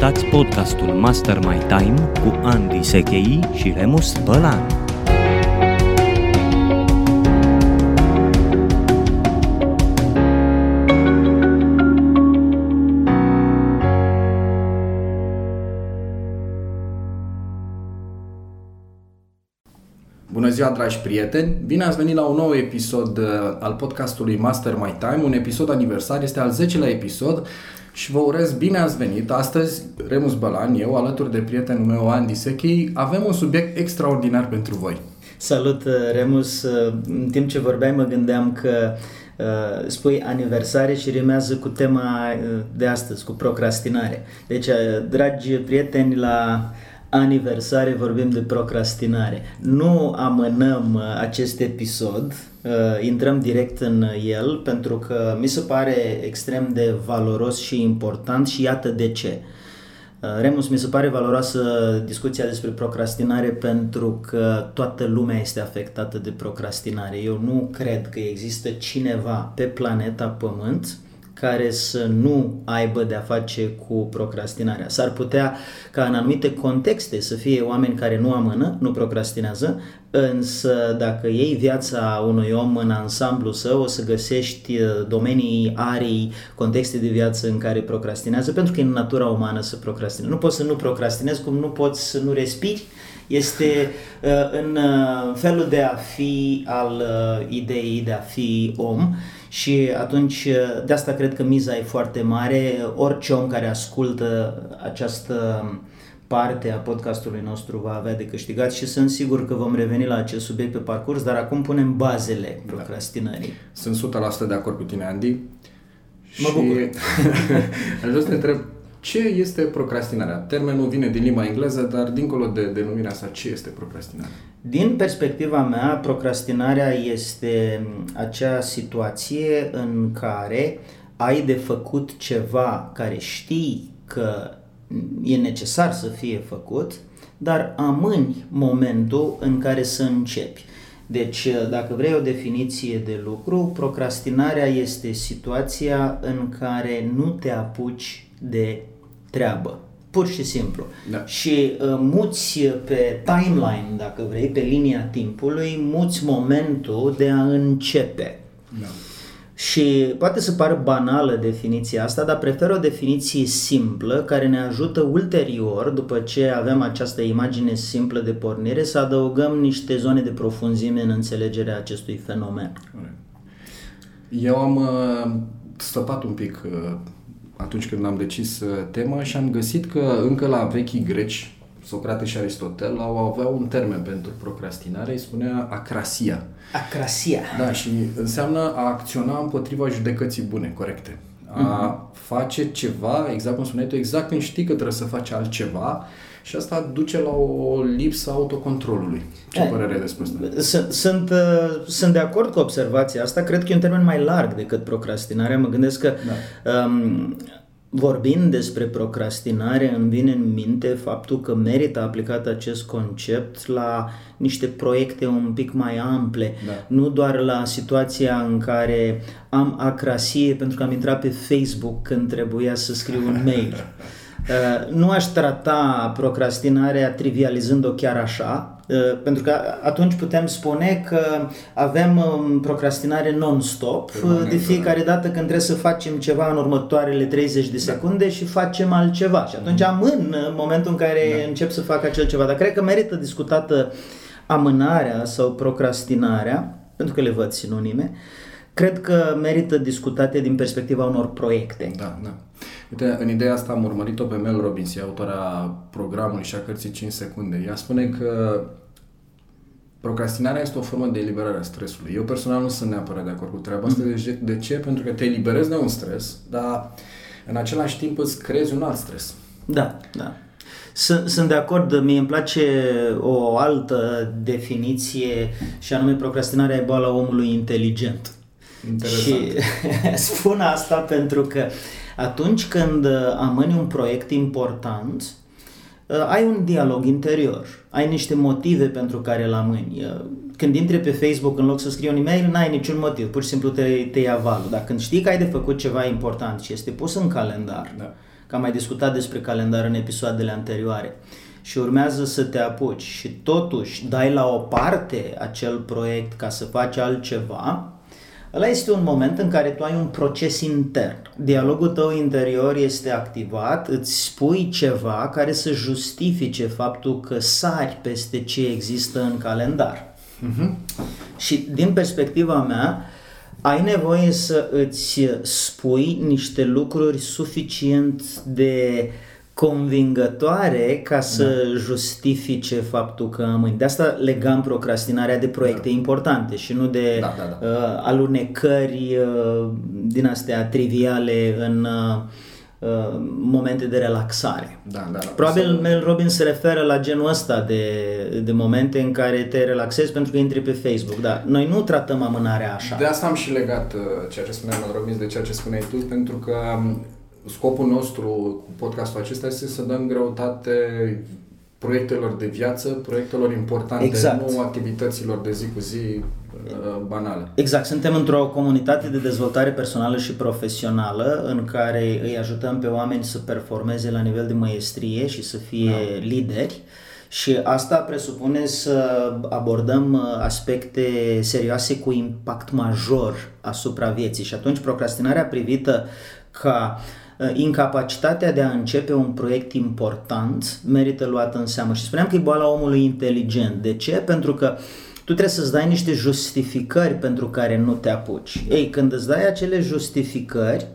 Ascultați podcastul Master My Time cu Andy Sechei și Remus Bălan. Bună ziua, dragi prieteni! Bine ați venit la un nou episod uh, al podcastului Master My Time, un episod aniversar, este al 10-lea episod și vă urez bine ați venit. Astăzi, Remus Bălan, eu, alături de prietenul meu, Andy Sechi, avem un subiect extraordinar pentru voi. Salut, uh, Remus! Uh, În timp ce vorbeai mă gândeam că uh, spui aniversare și rimează cu tema uh, de astăzi, cu procrastinare. Deci, uh, dragi prieteni, la aniversare vorbim de procrastinare. Nu amânăm uh, acest episod, uh, intrăm direct în el pentru că mi se pare extrem de valoros și important și iată de ce. Uh, Remus, mi se pare valoroasă discuția despre procrastinare pentru că toată lumea este afectată de procrastinare. Eu nu cred că există cineva pe planeta Pământ care să nu aibă de-a face cu procrastinarea. S-ar putea ca în anumite contexte să fie oameni care nu amână, nu procrastinează, însă dacă iei viața unui om în ansamblu său, o să găsești uh, domenii, arii, contexte de viață în care procrastinează, pentru că e în natura umană să procrastinezi. Nu poți să nu procrastinezi, cum nu poți să nu respiri, este uh, în uh, felul de a fi al uh, ideii de a fi om și atunci uh, de asta cred că miza e foarte mare. Orice om care ascultă această parte a podcastului nostru va avea de câștigat și sunt sigur că vom reveni la acest subiect pe parcurs, dar acum punem bazele procrastinării. Sunt 100% de acord cu tine, Andy. Mă bucur. aș vrea să te întreb, ce este procrastinarea? Termenul vine din limba engleză, dar dincolo de denumirea sa, ce este procrastinarea? Din perspectiva mea, procrastinarea este acea situație în care ai de făcut ceva care știi că e necesar să fie făcut, dar amâni momentul în care să începi. Deci, dacă vrei o definiție de lucru, procrastinarea este situația în care nu te apuci de treabă. Pur și simplu. Da. Și uh, muți pe timeline, dacă vrei, pe linia timpului, muți momentul de a începe. Da. Și poate să pară banală definiția asta, dar prefer o definiție simplă care ne ajută ulterior, după ce avem această imagine simplă de pornire, să adăugăm niște zone de profunzime în înțelegerea acestui fenomen. Eu am uh, stăpat un pic uh, atunci când am decis uh, tema și am găsit că încă la vechii greci, Socrate și Aristotel, au avea un termen pentru procrastinare, îi spunea acrasia. Acrasia. Da, și înseamnă a acționa împotriva judecății bune, corecte. A face ceva, exact cum spuneai tu, exact când știi că trebuie să faci altceva și asta duce la o lipsă a autocontrolului. Ce E, părere ai despre asta? Sunt, sunt, uh, sunt de acord cu observația asta, cred că e un termen mai larg decât procrastinarea. Mă gândesc că da. um, vorbind despre procrastinare îmi vine în minte faptul că merită aplicat acest concept la niște proiecte un pic mai ample, Da. nu doar la situația în care am acrasie pentru că am intrat pe Facebook când trebuia să scriu un mail. Uh, nu aș trata procrastinarea trivializând-o chiar așa, uh, pentru că atunci putem spune că avem um, procrastinare non-stop, uh, Permanentă, de fiecare dată când trebuie să facem ceva în următoarele 30 de secunde și facem altceva. Și atunci amân uh, momentul în care încep să fac acel ceva. Dar cred că merită discutată amânarea sau procrastinarea, pentru că le văd sinonime, cred că merită discutate din perspectiva unor proiecte. Da, da. Uite, în ideea asta am urmărit-o pe Mel Robbins, e autora programului și a cărții 5 secunde. Ea spune că procrastinarea este o formă de eliberare a stresului. Eu personal nu sunt neapărat de acord cu treaba asta. De ce? De ce? Pentru că te eliberezi de un stres, dar în același timp îți creezi un alt stres. Da, da. Sunt, sunt de acord, mie îmi place o altă definiție și anume procrastinarea e boala omului inteligent. Interesant. Și spun asta pentru că atunci când amâni un proiect important, ai un dialog interior, ai niște motive pentru care îl amâni. Când intri pe Facebook, în loc să scrii un e-mail, n-ai niciun motiv, pur și simplu te, te ia valul. Dar când știi că ai de făcut ceva important și este pus în calendar, Da. că am mai discutat despre calendar în episoadele anterioare și urmează să te apuci și totuși dai la o parte acel proiect ca să faci altceva, ăla este un moment în care tu ai un proces intern. Dialogul tău interior este activat, îți spui ceva care să justifice faptul că sari peste ce există în calendar. Uh-huh. Și din perspectiva mea, ai nevoie să îți spui niște lucruri suficient de convingătoare ca să da. justifice faptul că mâini. De asta legam procrastinarea de proiecte da. importante și nu de da, da, da. Uh, alunecări uh, din astea triviale în uh, Uh, momente de relaxare. Da, da, da. Probabil Mel Robbins se referă la genul ăsta de, de momente în care te relaxezi pentru că intri pe Facebook. Da, noi nu tratăm amânarea așa. De asta am și legat uh, ceea ce spunea Mel Robbins de ceea ce spuneai tu, pentru că um, scopul nostru cu podcastul acesta este să dăm greutate proiectelor de viață, proiectelor importante, exact. nu activităților de zi cu zi uh, banale. Exact, suntem într-o comunitate de dezvoltare personală și profesională în care îi ajutăm pe oameni să performeze la nivel de măiestrie și să fie da. lideri. Și asta presupune să abordăm uh, aspecte serioase cu impact major asupra vieții și atunci procrastinarea privită ca uh, Uh, incapacitatea de a începe un proiect important merită luată în seamă. Și spuneam că e boala omului inteligent. De ce? Pentru că tu trebuie să-ți dai niște justificări pentru care nu te apuci. Ei, când îți dai acele justificări,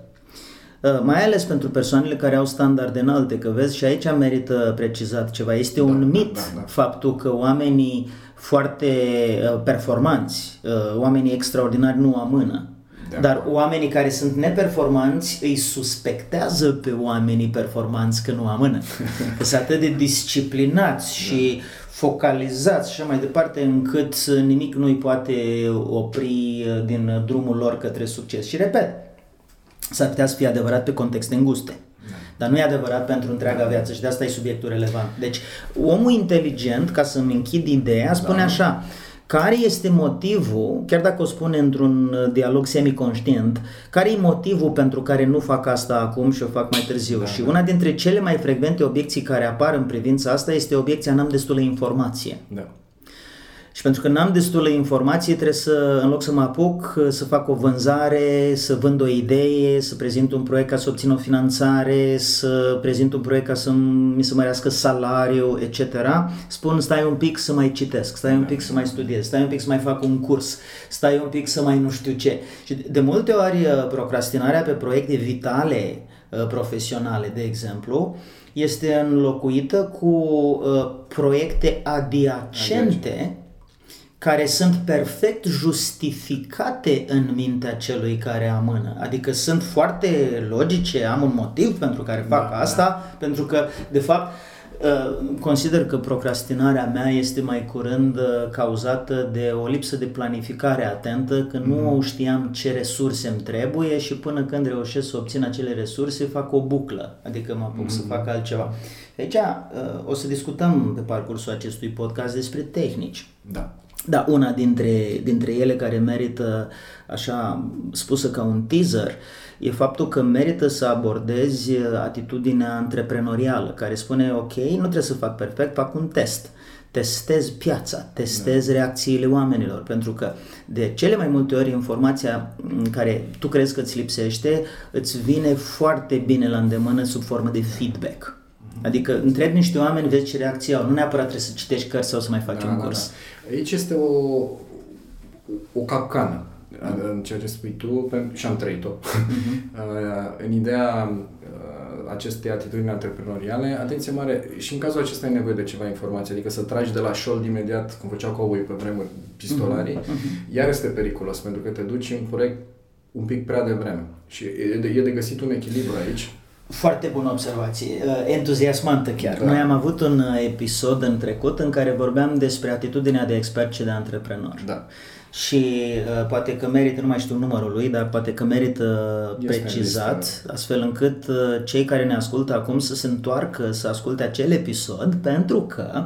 uh, mai ales pentru persoanele care au standarde înalte, că vezi și aici merită precizat ceva. Este da, un da, mit da, da, da. faptul că oamenii foarte uh, performanți, oamenii extraordinari nu amână. De Dar oamenii care sunt neperformanți îi suspectează pe oamenii performanți că nu amână. că sunt atât de disciplinați și focalizați și așa mai departe încât nimic nu îi poate opri din drumul lor către succes. Și repet, s-ar putea să fie adevărat pe contexte înguste. Dar nu e adevărat pentru întreaga viață și de asta e subiectul relevant. Deci, omul inteligent, ca să-mi închid ideea, spune da. așa, care este motivul, chiar dacă o spune într-un uh, dialog semiconștient, care e motivul pentru care nu fac asta acum și o fac mai târziu? Da, și da. una dintre cele mai frecvente obiecții care apar în privința asta este obiecția n-am destulă informație. Da. Și pentru că n-am destulă informație, trebuie să, în loc să mă apuc, să fac o vânzare, să vând o idee, să prezint un proiect ca să obțin o finanțare, să prezint un proiect ca să mi se mărească salariul, etc. Spun, stai un pic să mai citesc, stai un pic să mai studiez, stai un pic să mai fac un curs, stai un pic să mai nu știu ce. Și de multe ori procrastinarea pe proiecte vitale, profesionale, de exemplu, este înlocuită cu uh, proiecte adiacente care sunt perfect justificate în mintea celui care amână. Adică sunt foarte logice, am un motiv pentru care fac da, asta, da. pentru că, de fapt, ă, consider că procrastinarea mea este mai curând ă, cauzată de o lipsă de planificare atentă, că nu mm. știam ce resurse îmi trebuie și până când reușesc să obțin acele resurse fac o buclă, adică mă apuc mm. să fac altceva. Aici ă, o să discutăm pe parcursul acestui podcast despre tehnici. Da. Da, una dintre, dintre ele care merită, așa spusă ca un teaser, e faptul că merită să abordezi atitudinea antreprenorială, care spune, ok, nu trebuie să fac perfect, fac un test. Testez piața, testez da. reacțiile oamenilor, pentru că de cele mai multe ori informația în care tu crezi că îți lipsește, îți vine foarte bine la îndemână sub formă de feedback. Adică întrebi niște oameni, vezi ce reacție au. Nu neapărat trebuie să citești cărți sau să mai faci da, un da, curs. Da. Aici este o, o capcană în ceea ce spui tu și am trăit-o. Uh-huh. în ideea uh, acestei atitudini antreprenoriale, atenție mare, și în cazul acesta ai nevoie de ceva informație, adică să tragi de la șold imediat, cum făceau cowboy pe vremuri, pistolarii, uh-huh. iar este periculos, pentru că te duci în proiect un pic prea devreme. Și e de, e de găsit un echilibru aici foarte bună observație, uh, entuziasmantă chiar. Da. Noi am avut un uh, episod în trecut în care vorbeam despre atitudinea de expert și de antreprenor. Da. Și uh, poate că merită, nu mai știu numărul lui, dar poate că merită este precizat, este. astfel încât uh, cei care ne ascultă acum să se întoarcă să asculte acel episod, pentru că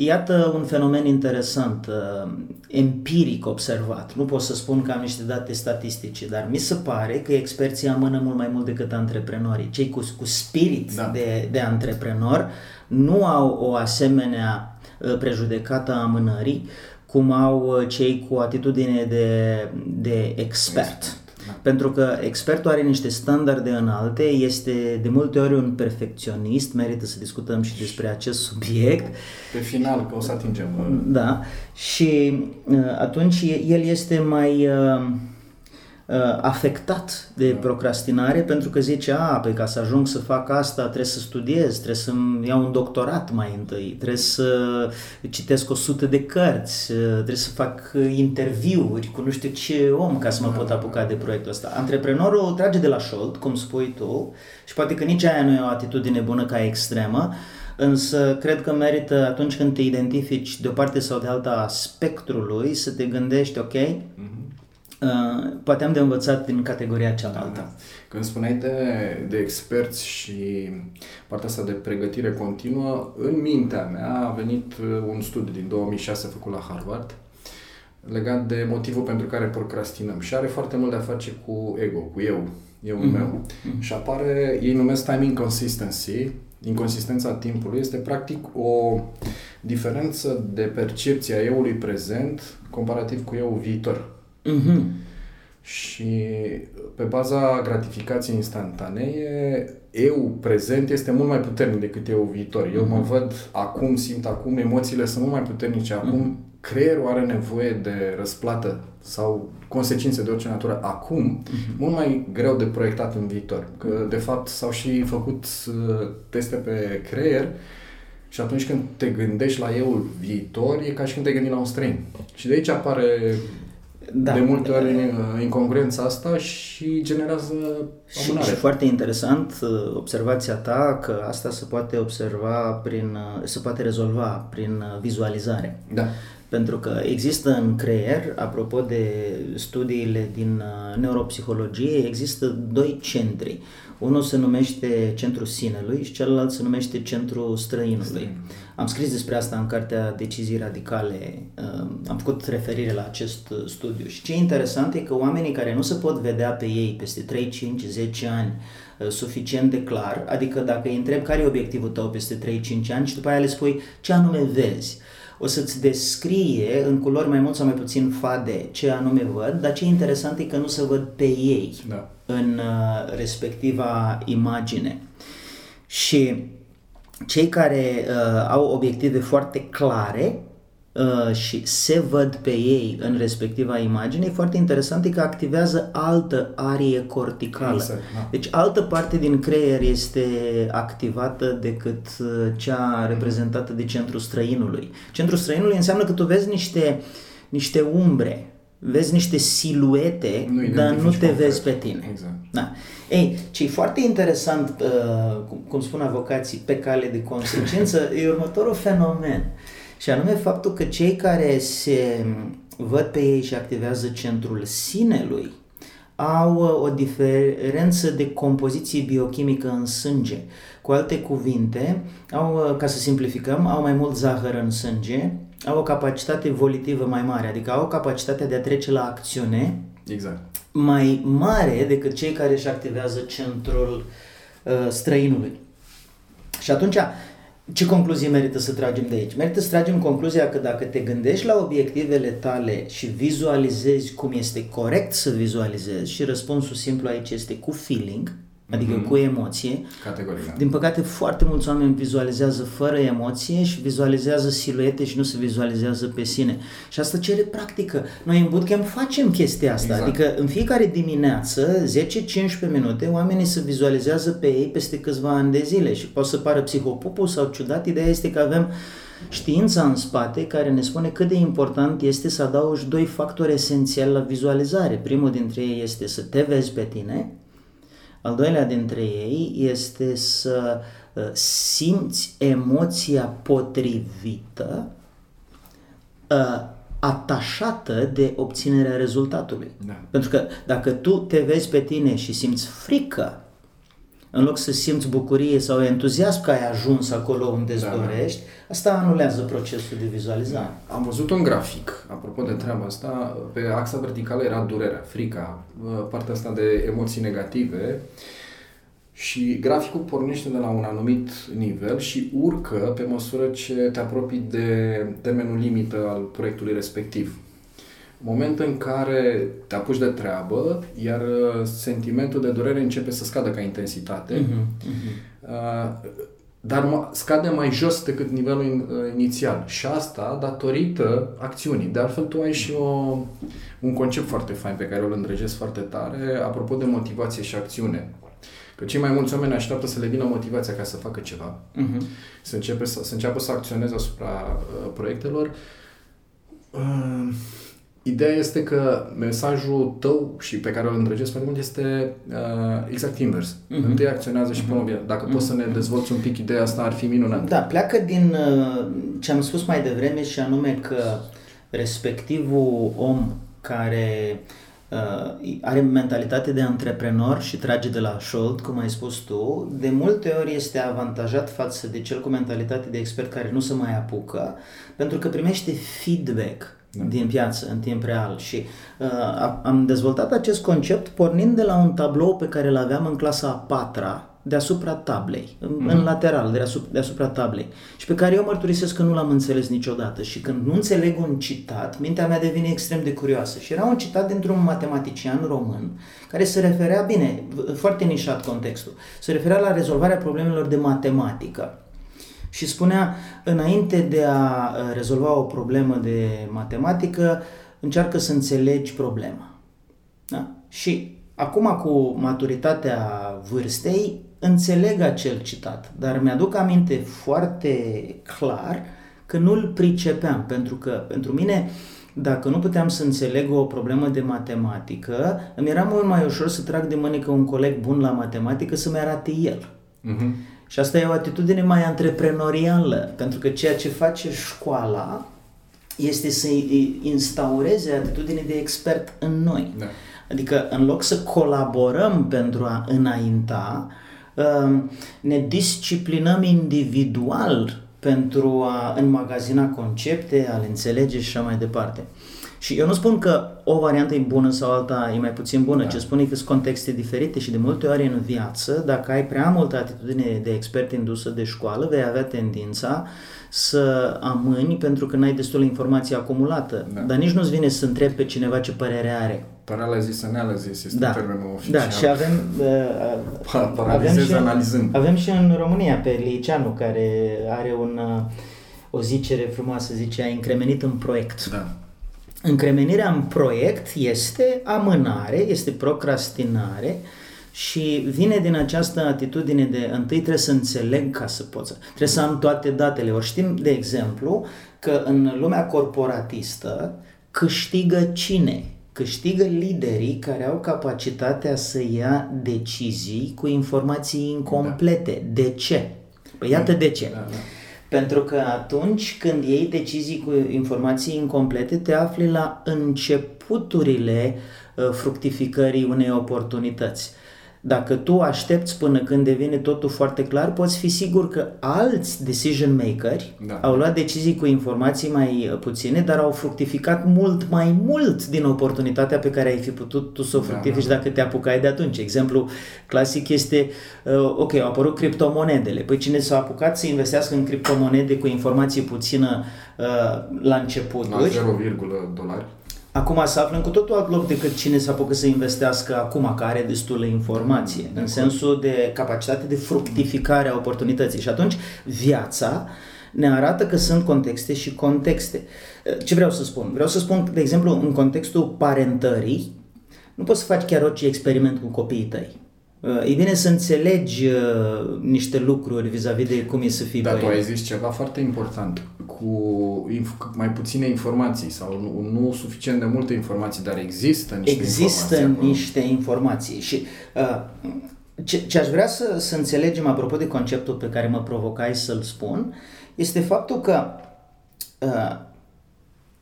Iată un fenomen interesant, uh, empiric observat. Nu pot să spun că am niște date statistice, dar mi se pare că experții amână mult mai mult decât antreprenorii. Cei cu, cu spirit da. de, de antreprenor nu au o asemenea uh, prejudecată a amânării, cum au uh, cei cu atitudine de, de expert. Da. Pentru că expertul are niște standarde înalte, este de multe ori un perfecționist, merită să discutăm și despre acest subiect. Pe final, că o să atingem. Uh, da, și uh, atunci el este mai Uh, afectat de procrastinare pentru că zice, a, pe ca să ajung să fac asta trebuie să studiez, trebuie să-mi iau un doctorat mai întâi, trebuie să citesc o sută de cărți, uh, trebuie să fac interviuri cu nu știu ce om ca să mă pot apuca de proiectul ăsta. Antreprenorul trage de la șold, cum spui tu, și poate că nici aia nu e o atitudine bună ca extremă, Însă cred că merită atunci când te identifici de o parte sau de alta a spectrului să te gândești, ok, mm-hmm Uh, poate am de învățat din categoria cealaltă. Da. Când spuneai de, de experți și partea asta de pregătire continuă, în mintea mea a venit uh, un studiu din 2006 făcut la Harvard legat de motivul pentru care procrastinăm și are foarte mult de a face cu ego, cu eu, eu mm-hmm. meu. Mm-hmm. Și apare, ei numesc time inconsistency, inconsistența timpului, este practic o diferență de percepție a euului prezent comparativ cu eu viitor. Mm-hmm. Și pe baza gratificației instantanee, eu prezent este mult mai puternic decât eu viitor. Eu mm-hmm. mă văd acum, simt acum, emoțiile sunt mult mai puternice acum, mm-hmm. creierul are nevoie de răsplată sau consecințe de orice natură acum, mm-hmm. mult mai greu de proiectat în viitor. Că, de fapt, s-au și făcut uh, teste pe creier și atunci când te gândești la eu viitor, e ca și când te gândi la un străin. Și de aici apare da. de multe ori uh, incongruența asta și generează amânare. Și, și foarte interesant uh, observația ta că asta se poate observa prin, uh, se poate rezolva prin vizualizare. Da. Pentru că există în creier, apropo de studiile din neuropsihologie, există doi centri. Unul se numește centrul sinelui și celălalt se numește centrul străinului. Am scris despre asta în cartea Decizii Radicale, am făcut referire la acest studiu și ce e interesant e că oamenii care nu se pot vedea pe ei peste 3, 5, 10 ani uh, suficient de clar, adică dacă îi întreb care e obiectivul tău peste 3-5 ani și după aia le spui ce anume vezi, o să-ți descrie în culori mai mult sau mai puțin fade ce anume văd, dar ce e interesant e că nu se văd pe ei da. în uh, respectiva imagine. Și cei care uh, au obiective foarte clare uh, și se văd pe ei în respectiva imagine, e foarte interesant e că activează altă arie corticală. Exact, da. Deci altă parte din creier este activată decât uh, cea reprezentată de centrul străinului. Centrul străinului înseamnă că tu vezi niște, niște umbre, vezi niște siluete, nu dar nu te vezi pe tine. Exact. Da. Ei, ce e foarte interesant, uh, cum, cum spun avocații, pe cale de consecință, e următorul fenomen. Și anume faptul că cei care se văd pe ei și activează centrul sinelui au uh, o diferență de compoziție biochimică în sânge. Cu alte cuvinte, au, uh, ca să simplificăm, au mai mult zahăr în sânge, au o capacitate volitivă mai mare, adică au capacitatea de a trece la acțiune exact. mai mare decât cei care își activează centrul uh, străinului. Și atunci, ce concluzie merită să tragem de aici? Merită să tragem concluzia că dacă te gândești la obiectivele tale și vizualizezi cum este corect să vizualizezi și răspunsul simplu aici este cu feeling, adică mm-hmm. cu emoție. Categoric. Da. Din păcate, foarte mulți oameni vizualizează fără emoție și vizualizează siluete și nu se vizualizează pe sine. Și asta cere practică. Noi în bootcamp facem chestia asta, exact. adică în fiecare dimineață, 10-15 minute, oamenii se vizualizează pe ei peste câțiva ani de zile și poate să pară psihopopul sau ciudat, ideea este că avem știința în spate care ne spune cât de important este să adaugi doi factori esențiali la vizualizare. Primul dintre ei este să te vezi pe tine al doilea dintre ei este să uh, simți emoția potrivită uh, atașată de obținerea rezultatului. Da. Pentru că dacă tu te vezi pe tine și simți frică în loc să simți bucurie sau entuziasm că ai ajuns acolo unde îți Da, da. dorești, asta anulează procesul de vizualizare. Am văzut un grafic, apropo de treaba asta, pe axa verticală era durerea, frica, partea asta de emoții negative și graficul pornește de la un anumit nivel și urcă pe măsură ce te apropii de termenul limită al proiectului respectiv. Moment în care te apuci de treabă, iar uh, sentimentul de durere începe să scadă ca intensitate, Mhm, uh, dar ma- scade mai jos decât nivelul in- uh, inițial. Și asta datorită acțiunii. De altfel, tu ai și o, un concept foarte fain pe care îl îndrăgesc foarte tare, apropo de motivație și acțiune. Că cei mai mulți oameni așteaptă să le vină motivația ca să facă ceva, Mhm. să, începe să, să înceapă să acționeze asupra uh, proiectelor. Uh, ideea este că mesajul tău și pe care îl îndrăgesc foarte mult este uh, exact invers. Mhm. Întâi acționează și până bine. Dacă poți să ne dezvolți un pic ideea asta, ar fi minunat. Da, pleacă din uh, ce am spus mai devreme și anume că respectivul om care uh, are mentalitate de antreprenor și trage de la șold, cum ai spus tu, de multe ori este avantajat față de cel cu mentalitate de expert care nu se mai apucă, pentru că primește feedback da. din piață în timp real și uh, a- am dezvoltat acest concept pornind de la un tablou pe care îl aveam în clasa a patra deasupra tablei, în, Mhm. în lateral, deasupra, deasupra tablei și pe care eu mărturisesc că nu l-am înțeles niciodată și când nu înțeleg un citat, mintea mea devine extrem de curioasă și era un citat dintr-un matematician român care se referea, bine, v- foarte nișat contextul, se referea la rezolvarea problemelor de matematică și spunea, înainte de a uh, rezolva o problemă de matematică, încearcă să înțelegi problema. Da? Și acum, cu maturitatea vârstei, înțeleg acel citat, dar mi-aduc aminte foarte clar că nu-l pricepeam, pentru că pentru mine, dacă nu puteam să înțeleg o problemă de matematică, îmi era mult mai ușor să trag de mânecă un coleg bun la matematică să-mi arate el. Mhm. Și asta e o atitudine mai antreprenorială, pentru că ceea ce face școala este să instaureze atitudine de expert în noi. Da. Adică în loc să colaborăm pentru a înainta, um, ne disciplinăm individual pentru a înmagazina concepte, a le înțelege și așa mai departe. Și eu nu spun că o variantă e bună sau alta e mai puțin bună, da. ce spun e că sunt contexte diferite și de multe ori în viață, dacă ai prea multă atitudine de expert indusă de școală, vei avea tendința să amâni pentru că n-ai destul informație acumulată. Da. Dar nici nu-ți vine să întrebi pe cineva ce părere are. Paralezis, analizis este Da, termenul oficial. da, și avem, uh, Pa- avem, paralizez și, analizând. avem și în România pe Liceanu care are un, uh, o zicere frumoasă, zice, a încremenit în proiect. Da. Încremenirea în proiect este amânare, este procrastinare și vine din această atitudine de întâi trebuie să înțeleg ca să pot să... Trebuie să am toate datele. Ori știm, de exemplu, că în lumea corporatistă câștigă cine? Câștigă liderii care au capacitatea să ia decizii cu informații incomplete. De ce? Păi iată de ce. Da, da. Pentru că atunci când iei decizii cu informații incomplete, te afli la începuturile uh, fructificării unei oportunități. Dacă tu aștepți până când devine totul foarte clar, poți fi sigur că alți decision makeri Da. au luat decizii cu informații mai uh, puține, dar au fructificat mult mai mult din oportunitatea pe care ai fi putut tu să o Da, fructifici da. dacă te apucai de atunci. Exemplu clasic este, uh, ok, au apărut criptomonedele. Păi cine s-a apucat să investească în criptomonede cu informație puțină uh, la La începuturi, 0, dolari. Acum se află în cu totul alt loc decât cine s-a apucat să investească acum, care are destulă informație, în sensul de capacitate de fructificare a oportunității. Și atunci viața ne arată că sunt contexte și contexte. Ce vreau să spun? Vreau să spun, de exemplu, în contextul parentării, nu poți să faci chiar orice experiment cu copiii tăi. E bine să înțelegi uh, niște lucruri vis-a-vis de cum e să fii Da, tu părinte. ai zis ceva foarte important. Cu inf- mai puține informații sau nu, nu suficient de multe informații, dar există niște Există informații acolo. niște informații și uh, ce, ce aș vrea să, să înțelegem apropo de conceptul pe care mă provocai să-l spun este faptul că uh,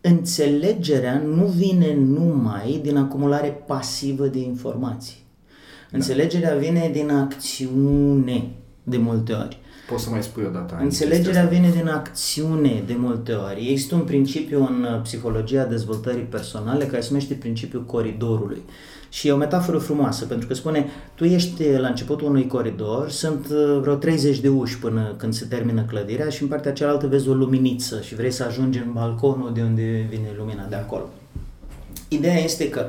înțelegerea nu vine numai din acumulare pasivă de informații. Înțelegerea vine din acțiune de multe ori. Poți să mai spui o dată. Înțelegerea vine din acțiune de multe ori. Există un principiu în uh, psihologia dezvoltării personale care se numește principiul coridorului. Și e o metaforă frumoasă, pentru că spune, tu ești la începutul unui coridor, sunt uh, vreo 30 de uși până când se termină clădirea și în partea cealaltă vezi o luminiță și vrei să ajungi în balconul de unde vine lumina de acolo. Ideea este că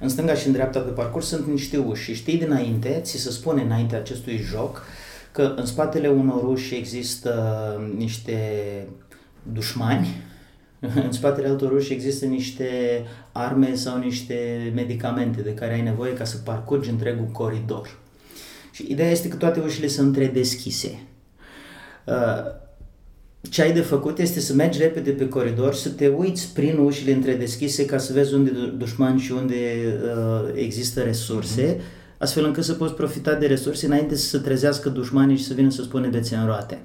în stânga și în dreapta pe parcurs sunt niște uși și știi dinainte, ți se spune înainte acestui joc, că în spatele unor uși există niște dușmani, în spatele altor uși există niște arme sau niște medicamente de care ai nevoie ca să parcurgi întregul coridor. Și ideea este că toate ușile sunt întredeschise. Uh, ce ai de făcut este să mergi repede pe coridor, să te uiți prin ușile întredeschise ca să vezi unde dușmani și unde uh, există resurse, mm-hmm astfel încât să poți profita de resurse înainte să se trezească dușmanii și să vină să spune bețe în roate.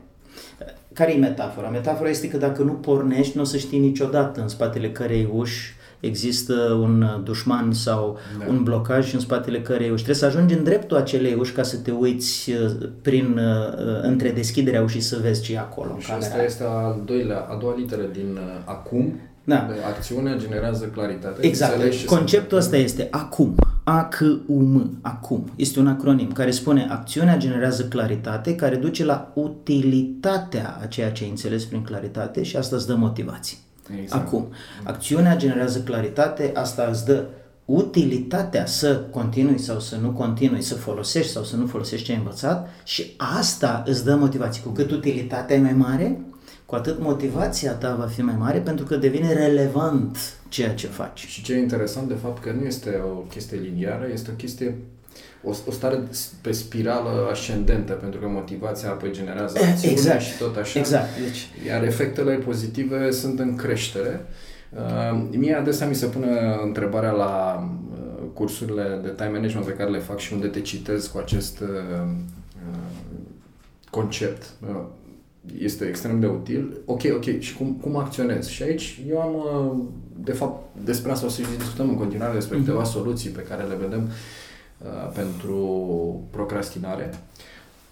Care e metafora? Metafora este că dacă nu pornești, nu o să știi niciodată în spatele cărei uși există un dușman sau da. un blocaj și în spatele cărei uși. Trebuie să ajungi în dreptul acelei uși ca să te uiți uh, prin uh, între deschiderea ușii să vezi ce e acolo. Și asta este al doilea, a doua literă din uh, acum. Da. Acțiunea generează claritate. Exact. Conceptul ăsta este acum. ACUM, acum. Este un acronim care spune acțiunea generează claritate care duce la utilitatea a ceea ce ai înțeles prin claritate și asta îți dă motivație. Exact. Acum, acțiunea generează claritate, asta îți dă utilitatea să continui sau să nu continui, să folosești sau să nu folosești ce ai învățat și asta îți dă motivație. Cu cât utilitatea e mai mare, cu atât motivația ta va fi mai mare pentru că devine relevant ceea ce faci. Și ce e interesant de fapt că nu este o chestie liniară, este o chestie o, o stare pe spirală ascendentă, pentru că motivația apoi generează eh, acțiune exact. și tot așa. Exact. Deci... Iar efectele pozitive sunt în creștere. Uh, mie adesea mi se pune întrebarea la uh, cursurile de time management pe care le fac și unde te citez cu acest uh, uh concept. Uh, este extrem de util. Ok, ok, și cum, cum acționez? Și aici eu am, uh, de fapt, despre asta o să discutăm în continuare, despre mhm. câteva soluții pe care le vedem uh, pentru procrastinare.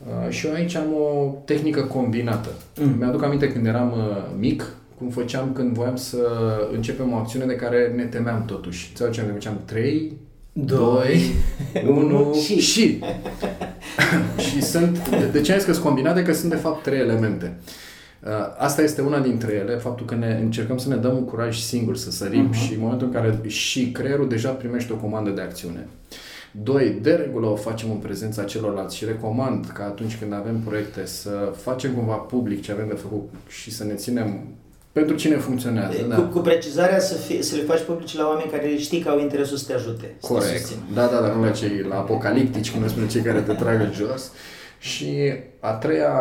Uh, și eu aici am o tehnică combinată. Mm. Mi-aduc aminte când eram uh, mic, cum făceam când voiam să începem o acțiune de care ne temeam totuși. Ți ce ne făceam 3, 2, 1 și... și. și sunt, de ce am zis că sunt combinate? Că sunt de fapt trei elemente. Uh, asta este una dintre ele, faptul că ne încercăm să ne dăm un curaj singur să sărim uh-huh. și în momentul în care și creierul deja primește o comandă de acțiune. Doi, de regulă o facem în prezența celorlalți și recomand că atunci când avem proiecte să facem cumva public ce avem de făcut și să ne ținem pentru cine funcționează, cu, da. Cu precizarea să, fie, să le faci publici la oameni care știi că au interesul să te ajute. Corect. Să da, da, dar nu la cei la apocaliptici, cum spune cei care te tragă jos. Și a treia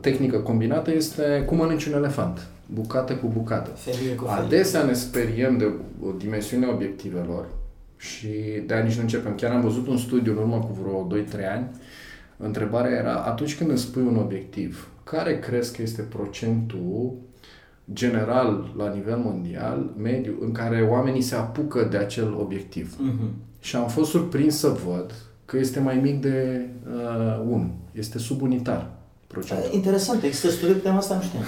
tehnică combinată este cum mănânci un elefant. Bucată cu bucată. Felie cu felie. Adesea ne speriem de o dimensiune obiectivelor și de-aia nici nu începem. Chiar am văzut un studiu în urmă cu vreo 2-3 ani. Întrebarea era, atunci când îți spui un obiectiv, care crezi că este procentul general, la nivel mondial, mediu, în care oamenii se apucă de acel obiectiv. Uh-huh. Și am fost surprins să văd că este mai mic de uh, 1. Este subunitar procentul. Interesant, există studii pe tema asta, nu știu.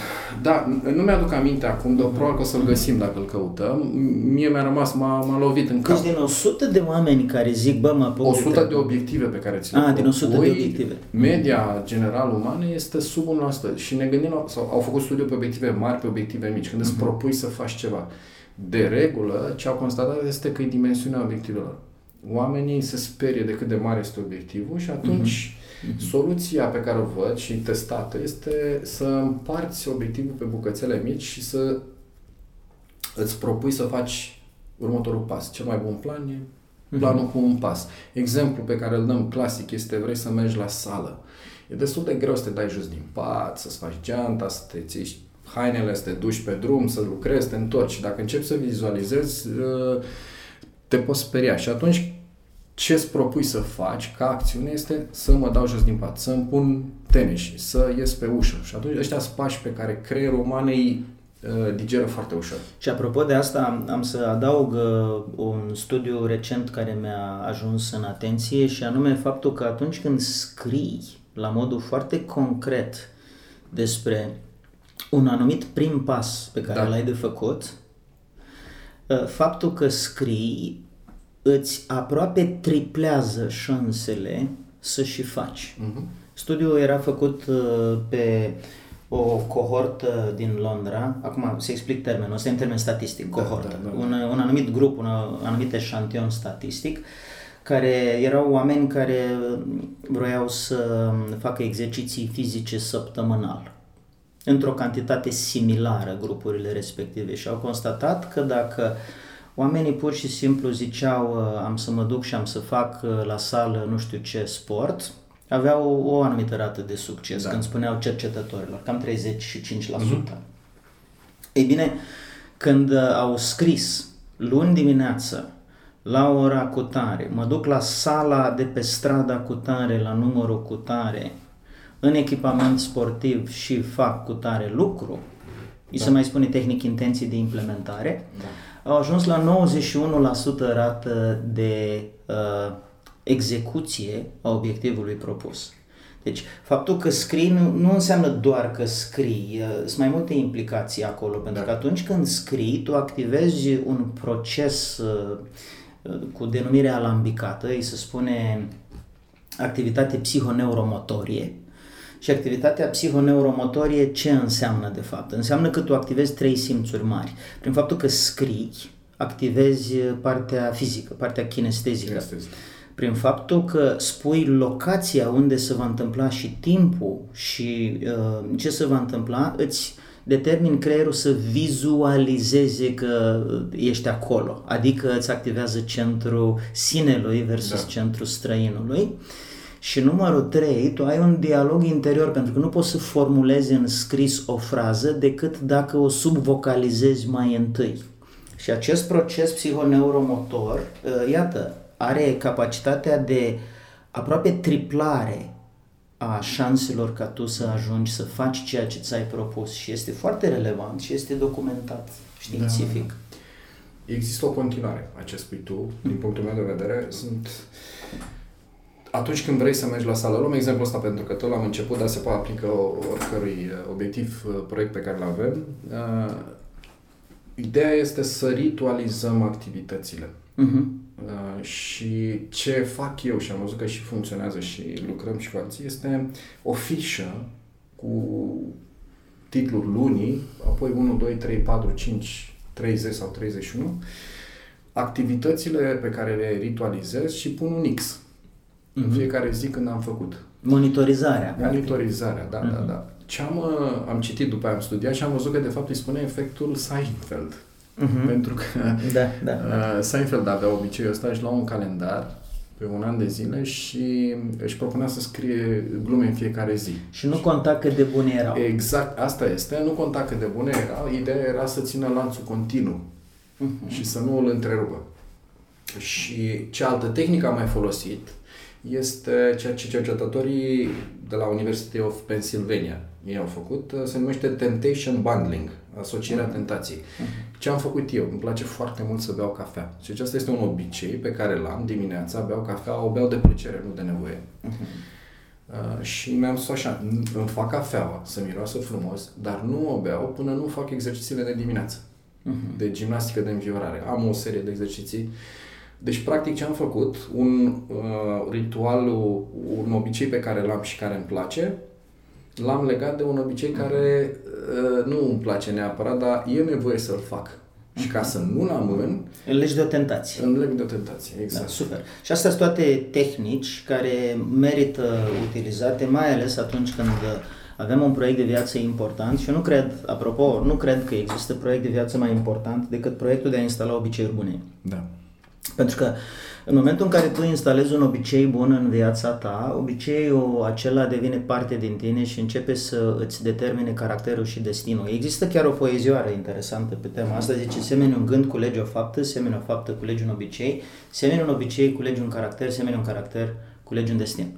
Da, nu mi-aduc aminte acum, dar probabil că o să-l găsim dacă îl căutăm. Mie mi-a rămas, m-a, m-a lovit în cap. Deci din 100 de oameni care zic, bă, mă apuc 100 de, de obiective pe care ți le Ah, din 100 de obiective. Media general umană este sub 1% și ne gândim, sau au făcut studiu pe obiective mari, pe obiective mici, când uh-huh. îți mhm. propui să faci ceva. De regulă, ce au constatat este că e dimensiunea obiectivelor. Oamenii se sperie de cât de mare este obiectivul și atunci uh-huh Mm-hmm. Soluția pe care o văd și testată este să împarți obiectivul pe bucățele mici și să îți propui să faci următorul pas. Cel mai bun plan e mm-hmm. planul cu un pas. Exemplu pe care îl dăm clasic este vrei să mergi la sală. E destul de greu să te dai jos din pat, să-ți faci geanta, să te ții hainele, să te duci pe drum, să lucrezi, să te întorci. Dacă începi să vizualizezi, uh, te poți speria. Și atunci ce îți propui să faci ca acțiune este să mă dau jos din pat, să îmi pun tenis, să ies pe ușă. Și atunci ăștia sunt pași pe care creierul uman îi uh, digeră foarte ușor. Și apropo de asta, am, am să adaug uh, un studiu recent care mi-a ajuns în atenție și anume faptul că atunci când scrii la modul foarte concret despre un anumit prim pas pe care Da. l-ai de făcut, uh, faptul că scrii îți aproape triplează șansele să și faci. Mhm. Studiul era făcut uh, pe o cohortă din Londra, acum să explic termenul, ăsta e în termen statistic, Da, cohortă, da, da, da. Un, un anumit grup, un anumit eșantion statistic, care erau oameni care vroiau să facă exerciții fizice săptămânal într-o cantitate similară grupurile respective și au constatat că dacă oamenii pur și simplu ziceau uh, am să mă duc și am să fac uh, la sală nu știu ce sport, aveau o anumită rată de succes Da. când spuneau cercetătorilor, cam 35%. Ei bine, când uh, au scris luni dimineață la ora cutare, mă duc la sala de pe strada cutare, la numărul cutare, în echipament sportiv și fac cutare lucru, îi se mai spune tehnic intenții de implementare, au ajuns la 91% rată de uh, execuție a obiectivului propus. Deci, faptul că scrii nu, nu înseamnă doar că scrii, uh, sunt mai multe implicații acolo, pentru Da. că atunci când scrii, tu activezi un proces uh, uh, cu denumire alambicată, îi se spune activitate psihoneuromotorie. Și activitatea psihoneuromotorie ce înseamnă de fapt? Înseamnă că tu activezi trei simțuri mari. Prin faptul că scrii, activezi partea fizică, partea kinestezică. Este. Prin faptul că spui locația unde se va întâmpla și timpul și uh, ce se va întâmpla, îți determin creierul să vizualizeze că ești acolo, adică îți activează centrul sinelui versus Da. centrul străinului. Și numărul 3, tu ai un dialog interior, pentru că nu poți să formulezi în scris o frază decât dacă o subvocalizezi mai întâi. Și acest proces psihoneuromotor, uh, iată, are capacitatea de aproape triplare a șanselor ca tu să ajungi să faci ceea ce ți-ai propus și este foarte relevant și este documentat științific. Există o continuare a ce spui tu, din punctul meu de vedere. Sunt atunci când vrei să mergi la sală, luăm exemplul ăsta pentru că tot l-am început, dar se poate aplică oricărui uh, obiectiv, uh, proiect pe care îl avem. Uh, Ideea este să ritualizăm activitățile. Mhm. Uh, și ce fac eu și am văzut că și funcționează și lucrăm și cu alții este o fișă cu titluri lunii, apoi 1, 2, 3, 4, 5, 30 sau 31, activitățile pe care le ritualizez și pun un X în fiecare zi când am făcut. Monitorizarea. practic. Monitorizarea, da, da, da. Ce am, uh, am citit după aia, am studiat și am văzut că de fapt îi spune efectul Seinfeld. Mhm. Pentru că Da, da, da. Uh, Seinfeld avea obiceiul ăsta, își lua un calendar pe un an de zile și își propunea să scrie glume în fiecare zi. Și nu conta cât de bune erau. Exact, asta este. Nu conta cât de bune era, ideea era să țină lanțul continuu Mhm. și să nu îl întrerupă. Și ce altă tehnică am mai folosit este ceea ce cercetătorii de la University of Pennsylvania ei au făcut, se numește Temptation Bundling, asocierea tentației. Ce am făcut eu? Îmi place foarte mult să beau cafea. Și acesta este un obicei pe care l-am dimineața, beau cafea, o beau de plăcere, nu de nevoie. Uh, și mi-am spus așa, "N- îmi fac cafeaua să miroasă frumos, dar nu o beau până nu fac exercițiile de dimineață. De gimnastică de înviorare. Am o serie de exerciții. Deci, practic, ce am făcut, un uh, ritual, un obicei pe care l-am și care îmi place, l-am legat de un obicei care uh, nu îmi place neapărat, dar e nevoie să-l fac. Și ca să nu-l amân, Îl legi de o tentație. îmi leg de o tentație. Exact. Da, super. Și astea sunt toate tehnici care merită utilizate, mai ales atunci când avem un proiect de viață important și eu nu cred, apropo, nu cred că există proiect de viață mai important decât proiectul de a instala obiceiuri bune. Da. Pentru că în momentul în care tu instalezi un obicei bun în viața ta, obiceiul acela devine parte din tine și începe să îți determine caracterul și destinul. Există chiar o poezioară interesantă pe tema asta, zice, semeni un gând, culegi o faptă, semeni o faptă, culegi un obicei, semeni un obicei, culegi un caracter, semeni un caracter, culegi un destin.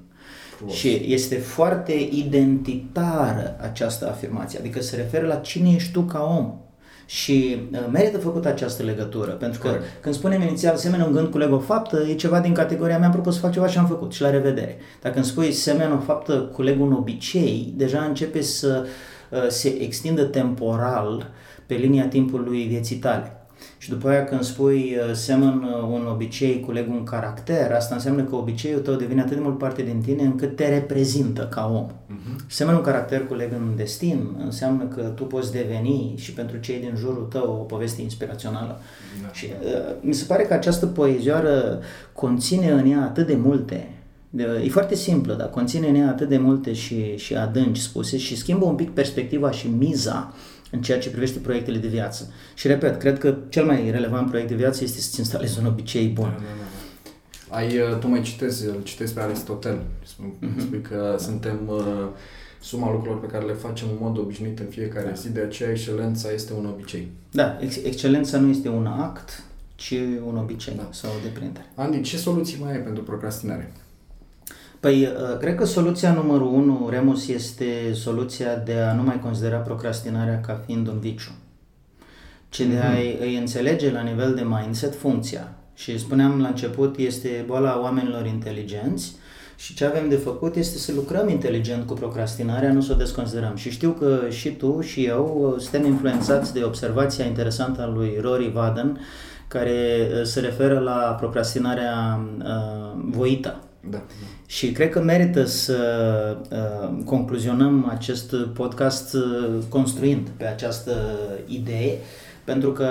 Frumos. Și este foarte identitară această afirmație, adică se referă la cine ești tu ca om. Și uh, merită făcut această legătură, pentru că Corect. când spunem inițial semen un gând cu leg o faptă, e ceva din categoria mi-am propus să fac ceva și am făcut și la revedere. Dacă îmi spui semen o faptă cu leg un obicei, deja începe să uh, se extindă temporal pe linia timpului vieții tale. Și după aia când spui uh, semăn uh, un obicei cu leg un caracter, asta înseamnă că obiceiul tău devine atât de mult parte din tine încât te reprezintă ca om. Uh-huh. Semăn un caracter cu leg un destin înseamnă că tu poți deveni și pentru cei din jurul tău o poveste inspirațională. Da. Și uh, mi se pare că această poezioară conține în ea atât de multe de- E foarte simplă, dar conține în ea atât de multe și, și adânci spuse și schimbă un pic perspectiva și miza în ceea ce privește proiectele de viață. Și repet, cred că cel mai relevant proiect de viață este să-ți instalezi un obicei bun. Da, da, da. Ai, uh, tu mai citezi, îl citezi pe Aristotel. Spui, uh-huh. spui că suntem uh, suma lucrurilor pe care le facem în mod obișnuit în fiecare zi, de aceea excelența este un obicei. Da, ex- excelența nu este un act, ci un obicei Da. sau o deprindere. Andy, ce soluții mai ai pentru procrastinare? Păi, uh, cred că soluția numărul unu, Remus, este soluția de a nu mai considera procrastinarea ca fiind un viciu, ci de a îi înțelege la nivel de mindset funcția. Și spuneam la început, este boala oamenilor inteligenți și ce avem de făcut este să lucrăm inteligent cu procrastinarea, nu să o desconsiderăm. Și știu că și tu și eu uh, suntem influențați de observația interesantă a lui Rory Vaden, care uh, se referă la procrastinarea uh, voită. Da. Și cred că merită să uh, concluzionăm acest podcast uh, construind pe această idee, pentru că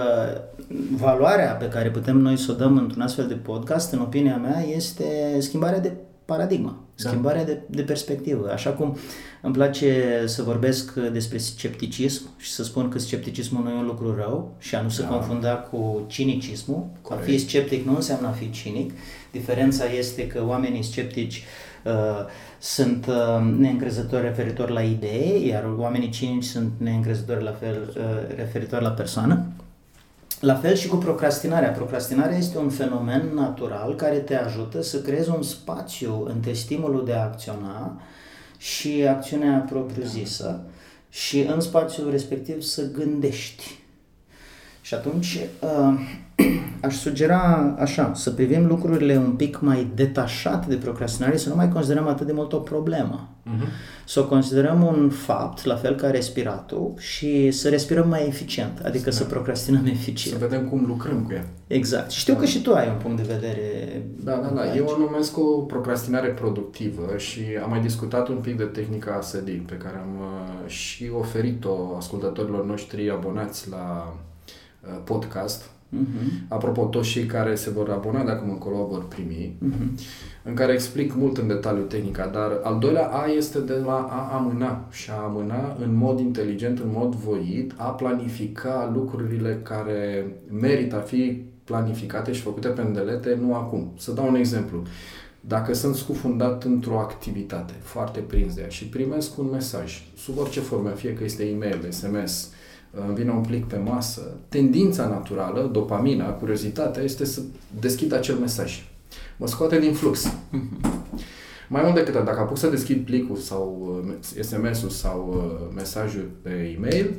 valoarea pe care putem noi să o dăm într-un astfel de podcast, în opinia mea, este schimbarea de paradigmă, Da. schimbarea de, de perspectivă. Așa cum îmi place să vorbesc despre scepticism și să spun că scepticismul nu e un lucru rău și a nu se Da. confunda cu cinicismul. A Corect. fi sceptic nu înseamnă a fi cinic. Diferența este că oamenii sceptici uh, sunt uh, neîncrezători referitor la idee, iar oamenii cinici sunt neîncrezători la fel uh, referitor la persoană. La fel și cu procrastinarea. Procrastinarea este un fenomen natural care te ajută să creezi un spațiu între stimulul de a acționa și acțiunea propriu-zisă și în spațiul respectiv să gândești. Și atunci uh, aș sugera așa, să privim lucrurile un pic mai detașat de procrastinare, să nu mai considerăm atât de mult o problemă. Uh-huh. Să o considerăm un fapt, la fel ca respiratul, și să respirăm mai eficient, adică să procrastinăm Să eficient. vedem cum lucrăm cu ea. Exact. Și știu că și tu ai un punct de vedere. Da, da, da. Eu o numesc o procrastinare productivă și am mai discutat un pic de tehnica ASD pe care am uh, și oferit-o ascultătorilor noștri abonați la uh, podcast. Mhm. Apropo, toți cei care se vor abona de acum încolo o vor primi, Mhm. în care explic mult în detaliu tehnica, dar al doilea A este de la a amâna și a amâna în mod inteligent, în mod voit, a planifica lucrurile care merită a fi planificate și făcute pe îndelete, nu acum. Să dau un exemplu. Dacă sunt scufundat într-o activitate foarte prins de ea și primesc un mesaj, sub orice formă, fie că este e-mail, SMS, îmi vine un plic pe masă, tendința naturală, dopamina, curiozitatea, este să deschid acel mesaj. Mă scoate din flux. Mai mult decât atât, dacă apuc să deschid plicul sau uh, SMS-ul sau uh, mesajul pe e-mail,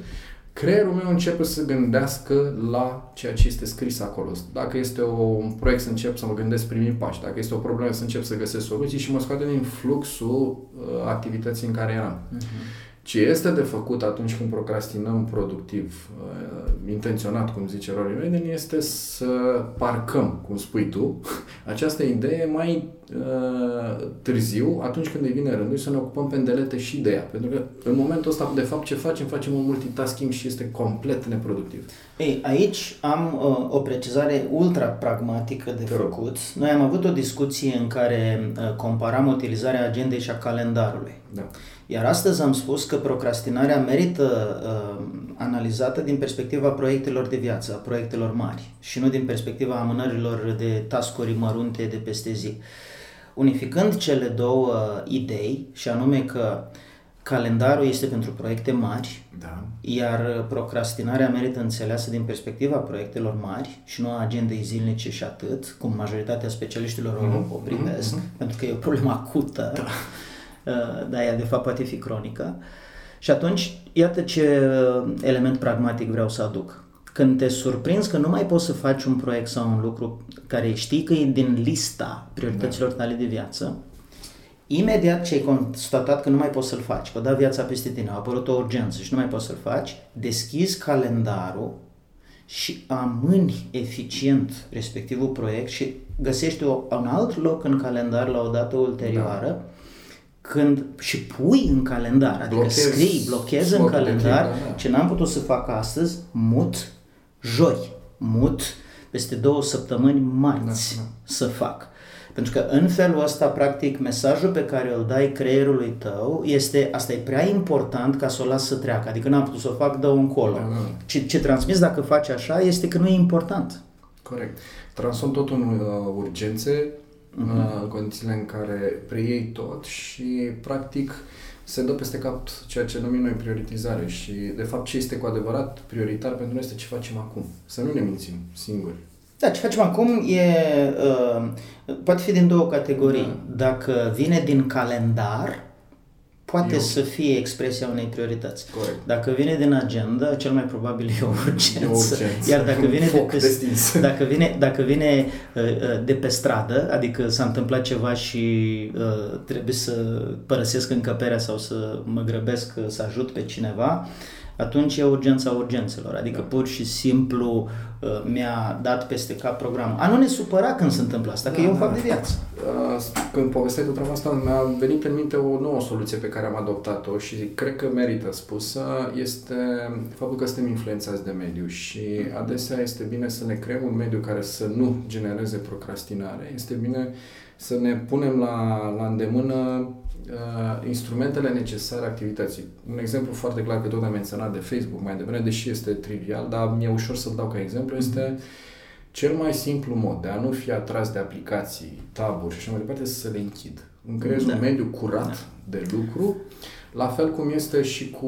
creierul meu începe să gândească la ceea ce este scris acolo. Dacă este o, un proiect să încep să mă gândesc primii pași, dacă este o problemă să încep să găsesc soluții și mă scoate din fluxul uh, activității în care eram. Ce este de făcut atunci când procrastinăm productiv, uh, intenționat, cum zice Rory Vaden, este să parcăm, cum spui tu, această idee mai uh, târziu, atunci când îi vine rândul, să ne ocupăm pe îndelete și de ea. Pentru că în momentul ăsta, de fapt, ce facem? Facem un multitasking și este complet neproductiv. Ei, aici am uh, o precizare ultra pragmatică de Te rog. făcut. Noi am avut o discuție în care uh, comparam utilizarea agendei și a calendarului. Da. Iar astăzi am spus că procrastinarea merită uh, analizată din perspectiva proiectelor de viață, a proiectelor mari și nu din perspectiva amânărilor de tascuri mărunte de peste zi. Unificând cele două idei, și anume că calendarul este pentru proiecte mari, Da. iar procrastinarea merită înțeleasă din perspectiva proiectelor mari și nu a agendei zilnice și atât, cum majoritatea specialiștilor o, o privesc, pentru că e o problemă acută, da. dar ea de fapt poate fi cronică. Și atunci, iată ce uh, element pragmatic vreau să aduc. Când te surprinzi că nu mai poți să faci un proiect sau un lucru care știi că e din lista priorităților Da. tale de viață, imediat ce ai constatat că nu mai poți să-l faci, că a dat viața peste tine, a apărut o urgență și nu mai poți să-l faci, deschizi calendarul și amâni eficient respectivul proiect și găsești o, un alt loc în calendar la o dată ulterioară da. când și pui în calendar, adică Blochezi scrii, blochezi în slotul de calendar timp, da, da. ce n-am putut să fac astăzi, mut joi, mut peste două săptămâni marți Da, da. să fac. Pentru că în felul ăsta, practic, mesajul pe care îl dai creierului tău este, asta e prea important ca să o las să treacă, adică n-am putut să o fac, dă încolo. Da, da. Ce, ce transmis dacă faci așa este că nu e important. Corect. Transform totul în uh, urgențe, uh, în condițiile în care preiei tot și, practic, se dă peste cap ceea ce numim noi prioritizare și, de fapt, ce este cu adevărat prioritar pentru noi este ce facem acum. Să nu ne mințim singuri. Da, ce facem acum e, uh, poate fi din două categorii. Da. Dacă vine din calendar, poate Eu- să fie expresia unei priorități. Corect. Dacă vine din agenda, cel mai probabil e o urgență. E o urgență. Iar dacă Un vine, de foc pe, de stins. dacă vine, dacă vine uh, uh, de pe stradă, adică s-a întâmplat ceva și uh, trebuie să părăsesc încăperea sau să mă grăbesc uh, să ajut pe cineva, atunci e urgența urgențelor. Adică Da. pur și simplu uh, mi-a dat peste cap programul. A nu ne supăra când se întâmplă asta, că Da, eu da. fac de viață. Uh, Când povesteai de treaba asta, mi-a venit în minte o nouă soluție pe care am adoptat-o și cred că merită spusă, este faptul că suntem influențați de mediu și adesea este bine să ne creăm un mediu care să nu genereze procrastinare. Este bine să ne punem la, la îndemână uh, instrumentele necesare activității. Un exemplu foarte clar, că tot am menționat de Facebook mai devreme, deși este trivial, dar mi-e ușor să-l dau ca exemplu, este cel mai simplu mod de a nu fi atras de aplicații, taburi și așa mai departe, este să le închid. Îmi creez Da. un mediu curat de lucru, la fel cum este și cu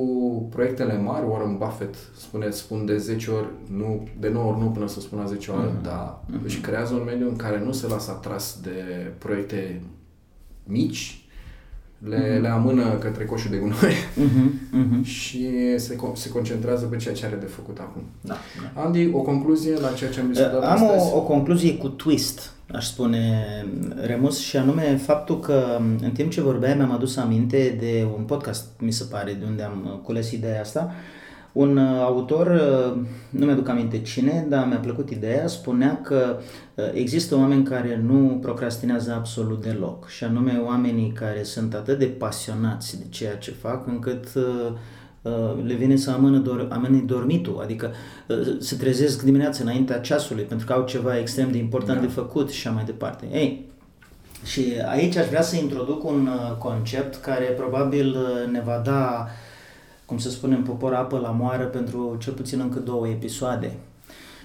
proiectele mari, Warren Buffett spune, spun de 10 ori, nu, de 9 ori nu până să spună 10 ori, Mhm. da. Își creează un mediu în care nu se lasă atras de proiecte mici, le, Mhm. le amână către coșul de gunoi Uh-huh, uh-huh. și se, con- se concentrează pe ceea ce are de făcut acum. Da, da. Andy, o concluzie la ceea ce am discutat Am astăzi? o, o concluzie cu twist, aș spune Remus, și anume faptul că în timp ce vorbeai mi-am adus aminte de un podcast, mi se pare, de unde am uh, cules ideea asta. Un uh, autor, uh, nu mi-aduc aminte cine, dar mi-a plăcut ideea, spunea că uh, există oameni care nu procrastinează absolut deloc și anume oamenii care sunt atât de pasionați de ceea ce fac încât uh, uh, le vine să amână dor, amână dormitul, adică uh, se trezesc dimineața înaintea ceasului pentru că au ceva extrem de important Da. de făcut și așa mai departe. Ei, și aici aș vrea să introduc un uh, concept care probabil uh, ne va da, cum să spunem, popor apă la moară pentru cel puțin încă două episoade.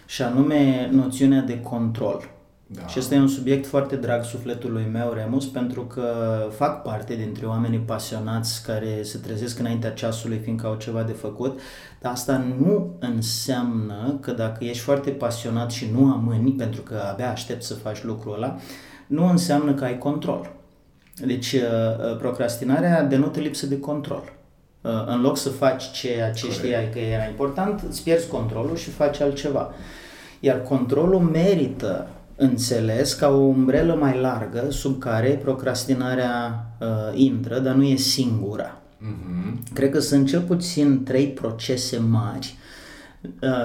Și anume noțiunea de control. Da. Și ăsta e un subiect foarte drag sufletului meu, Remus, pentru că fac parte dintre oamenii pasionați care se trezesc înaintea ceasului fiindcă au ceva de făcut, dar asta nu înseamnă că dacă ești foarte pasionat și nu amâni, pentru că abia aștept să faci lucrul ăla, nu înseamnă că ai control. Deci uh, procrastinarea denotă lipsă de control. Uh, În loc să faci ceea ce Corect. știai că era important, îți pierzi controlul și faci altceva. Iar controlul merită înțeles ca o umbrelă mai largă sub care procrastinarea uh, intră, dar nu e singura. Mhm. Cred că sunt cel puțin trei procese mari uh,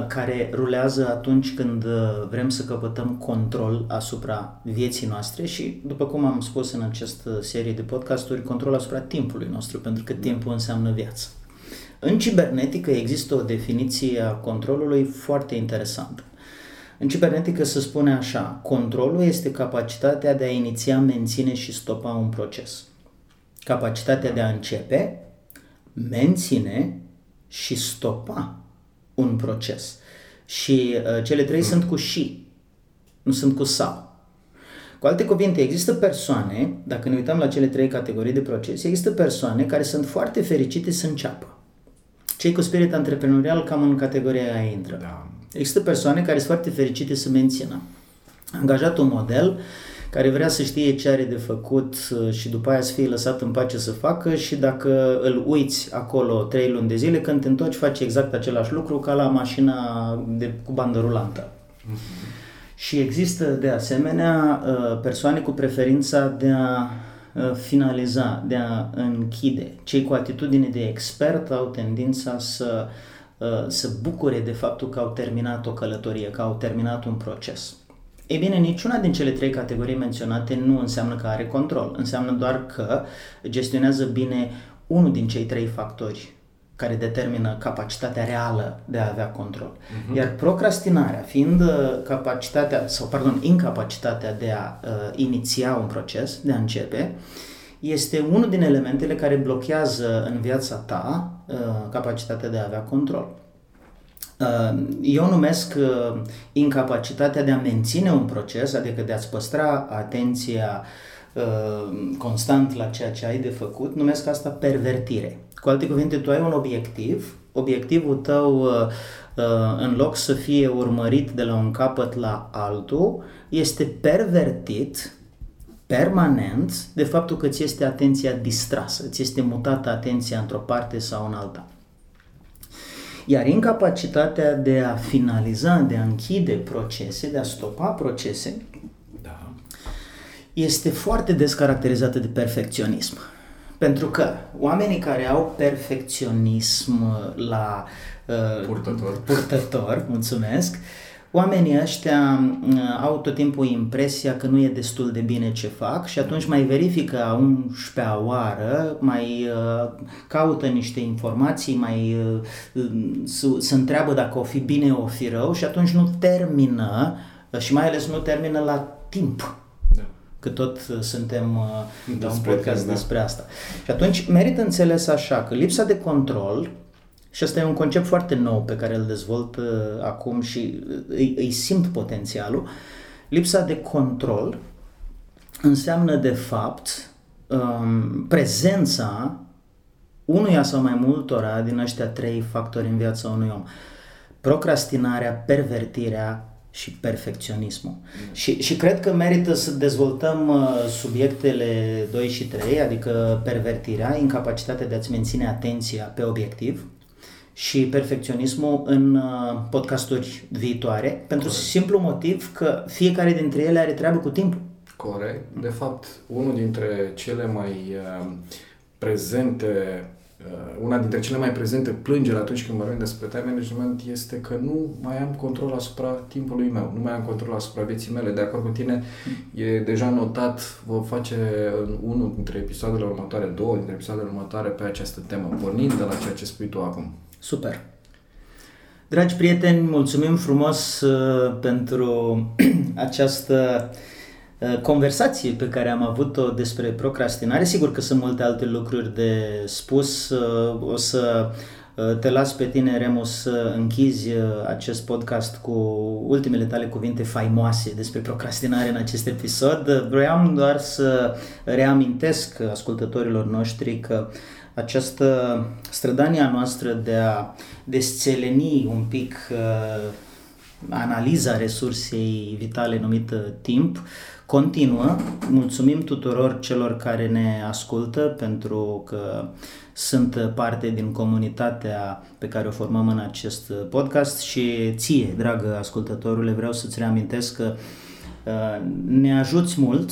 care rulează atunci când uh, vrem să căpătăm control asupra vieții noastre și, după cum am spus în această serie de podcasturi, control asupra timpului nostru, pentru că timpul înseamnă viață. În cibernetică există o definiție a controlului foarte interesantă. În cibernetică se spune așa, controlul este capacitatea de a iniția, menține și stopa un proces. Capacitatea de a începe, menține și stopa un proces. Și uh, cele trei sunt cu și, nu sunt cu sau. Cu alte cuvinte, există persoane, dacă ne uităm la cele trei categorii de proces, există persoane care sunt foarte fericite să înceapă. Cei cu spirit antreprenorial cam în categoria aia intră. Da. Există persoane care sunt foarte fericite să mențină. Am angajat un model care vrea să știe ce are de făcut uh, și după aia să fie lăsat în pace să facă și dacă îl uiți acolo trei luni de zile, când te întorci face exact același lucru ca la mașina de, cu bandă rulantă. Uh-huh. Și există de asemenea uh, persoane cu preferința de a uh, finaliza, de a închide. Cei cu atitudine de expert au tendința să să bucure de faptul că au terminat o călătorie, că au terminat un proces. Ei bine, niciuna din cele trei categorii menționate nu înseamnă că are control, înseamnă doar că gestionează bine unul din cei trei factori care determină capacitatea reală de a avea control. Uh-huh. Iar procrastinarea, fiind uh, capacitatea, sau pardon, incapacitatea de a uh, iniția un proces, de a începe, este unul din elementele care blochează în viața ta uh, capacitatea de a avea control. Uh, eu numesc uh, incapacitatea de a menține un proces, adică de a-ți păstra atenția uh, constant la ceea ce ai de făcut, numesc asta pervertire. Cu alte cuvinte, tu ai un obiectiv, obiectivul tău în loc să fie urmărit de la un capăt la altul, este pervertit permanent de faptul că ți este atenția distrasă, ți este mutată atenția într-o parte sau în alta. Iar incapacitatea de a finaliza, de a închide procese, de a stopa procese, da. este foarte descaracterizată de perfecționism. Pentru că oamenii care au perfecționism la uh, purtător, purtător mulțumesc, uh, Oamenii ăștia uh, au tot timpul impresia că nu e destul de bine ce fac și atunci mai verifică a 11 oară, mai uh, caută niște informații, mai uh, se întreabă dacă o fi bine, o fi rău și atunci nu termină și mai ales nu termină la timp da. că tot suntem la un podcast da. despre asta. Și atunci merită înțeles așa că lipsa de control și ăsta e un concept foarte nou pe care îl dezvolt uh, acum și îi, îi simt potențialul. Lipsa de control înseamnă de fapt um, prezența unuia sau mai multora din ăștia trei factori în viața unui om. Procrastinarea, pervertirea și perfecționismul. Mm. Și, și cred că merită să dezvoltăm uh, subiectele 2 și 3, adică pervertirea, incapacitatea de a-ți menține atenția pe obiectiv, și perfecționismul în uh, podcasturi viitoare, pentru Corect. simplu motiv că fiecare dintre ele are treabă cu timpul. Corect. De fapt, unul dintre cele mai uh, prezente uh, una dintre cele mai prezente plângeri atunci când vorbim despre time management este că nu mai am control asupra timpului meu, nu mai am control asupra vieții mele. De acord cu tine, e deja notat, vă face în unul dintre episoadele următoare, două dintre episoadele următoare pe această temă, pornind de la ceea ce spui tu acum. Super! Dragi prieteni, mulțumim frumos uh, pentru această uh, conversație pe care am avut-o despre procrastinare. Sigur că sunt multe alte lucruri de spus. Uh, o să uh, te las pe tine, Remus, să închizi uh, acest podcast cu ultimele tale cuvinte faimoase despre procrastinare în acest episod. Vreau doar să reamintesc ascultătorilor noștri că uh, această strădania noastră de a desțeleni un pic uh, analiza resursei vitale numită timp continuă. Mulțumim tuturor celor care ne ascultă pentru că sunt parte din comunitatea pe care o formăm în acest podcast și ție, dragă ascultătorule, vreau să-ți reamintesc că uh, ne ajuți mult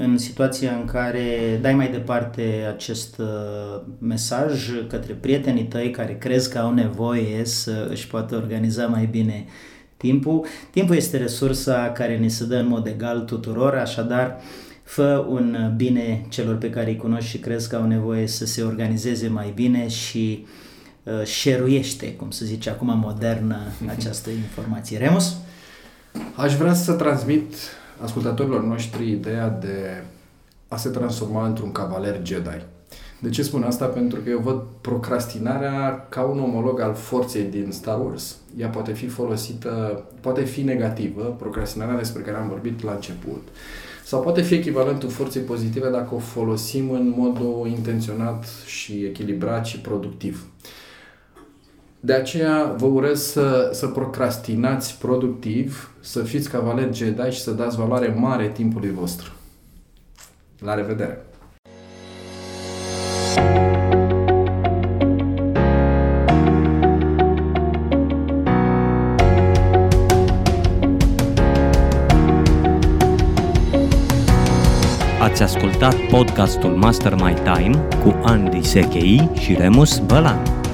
în situația în care dai mai departe acest uh, mesaj către prietenii tăi care crezi că au nevoie să își poată organiza mai bine timpul. Timpul este resursa care ne se dă în mod egal tuturor, așadar fă un bine celor pe care îi cunoști și crezi că au nevoie să se organizeze mai bine și uh, șeruiește, cum se zice acum modernă, această informație. Remus? Aș vrea să transmit ascultătorilor noștri ideea de a se transforma într-un cavaler Jedi. De ce spun asta? Pentru că eu văd procrastinarea ca un omolog al forței din Star Wars. Ea poate fi folosită, poate fi negativă, procrastinarea despre care am vorbit la început, sau poate fi echivalentul forței pozitive dacă o folosim în modul intenționat și echilibrat și productiv. De aceea vă urez să, să procrastinați productiv, să fiți cavaler Jedi și să dați valoare mare timpului vostru. La revedere! Ați ascultat podcastul Master My Time cu Andy Sechei și Remus Bălan.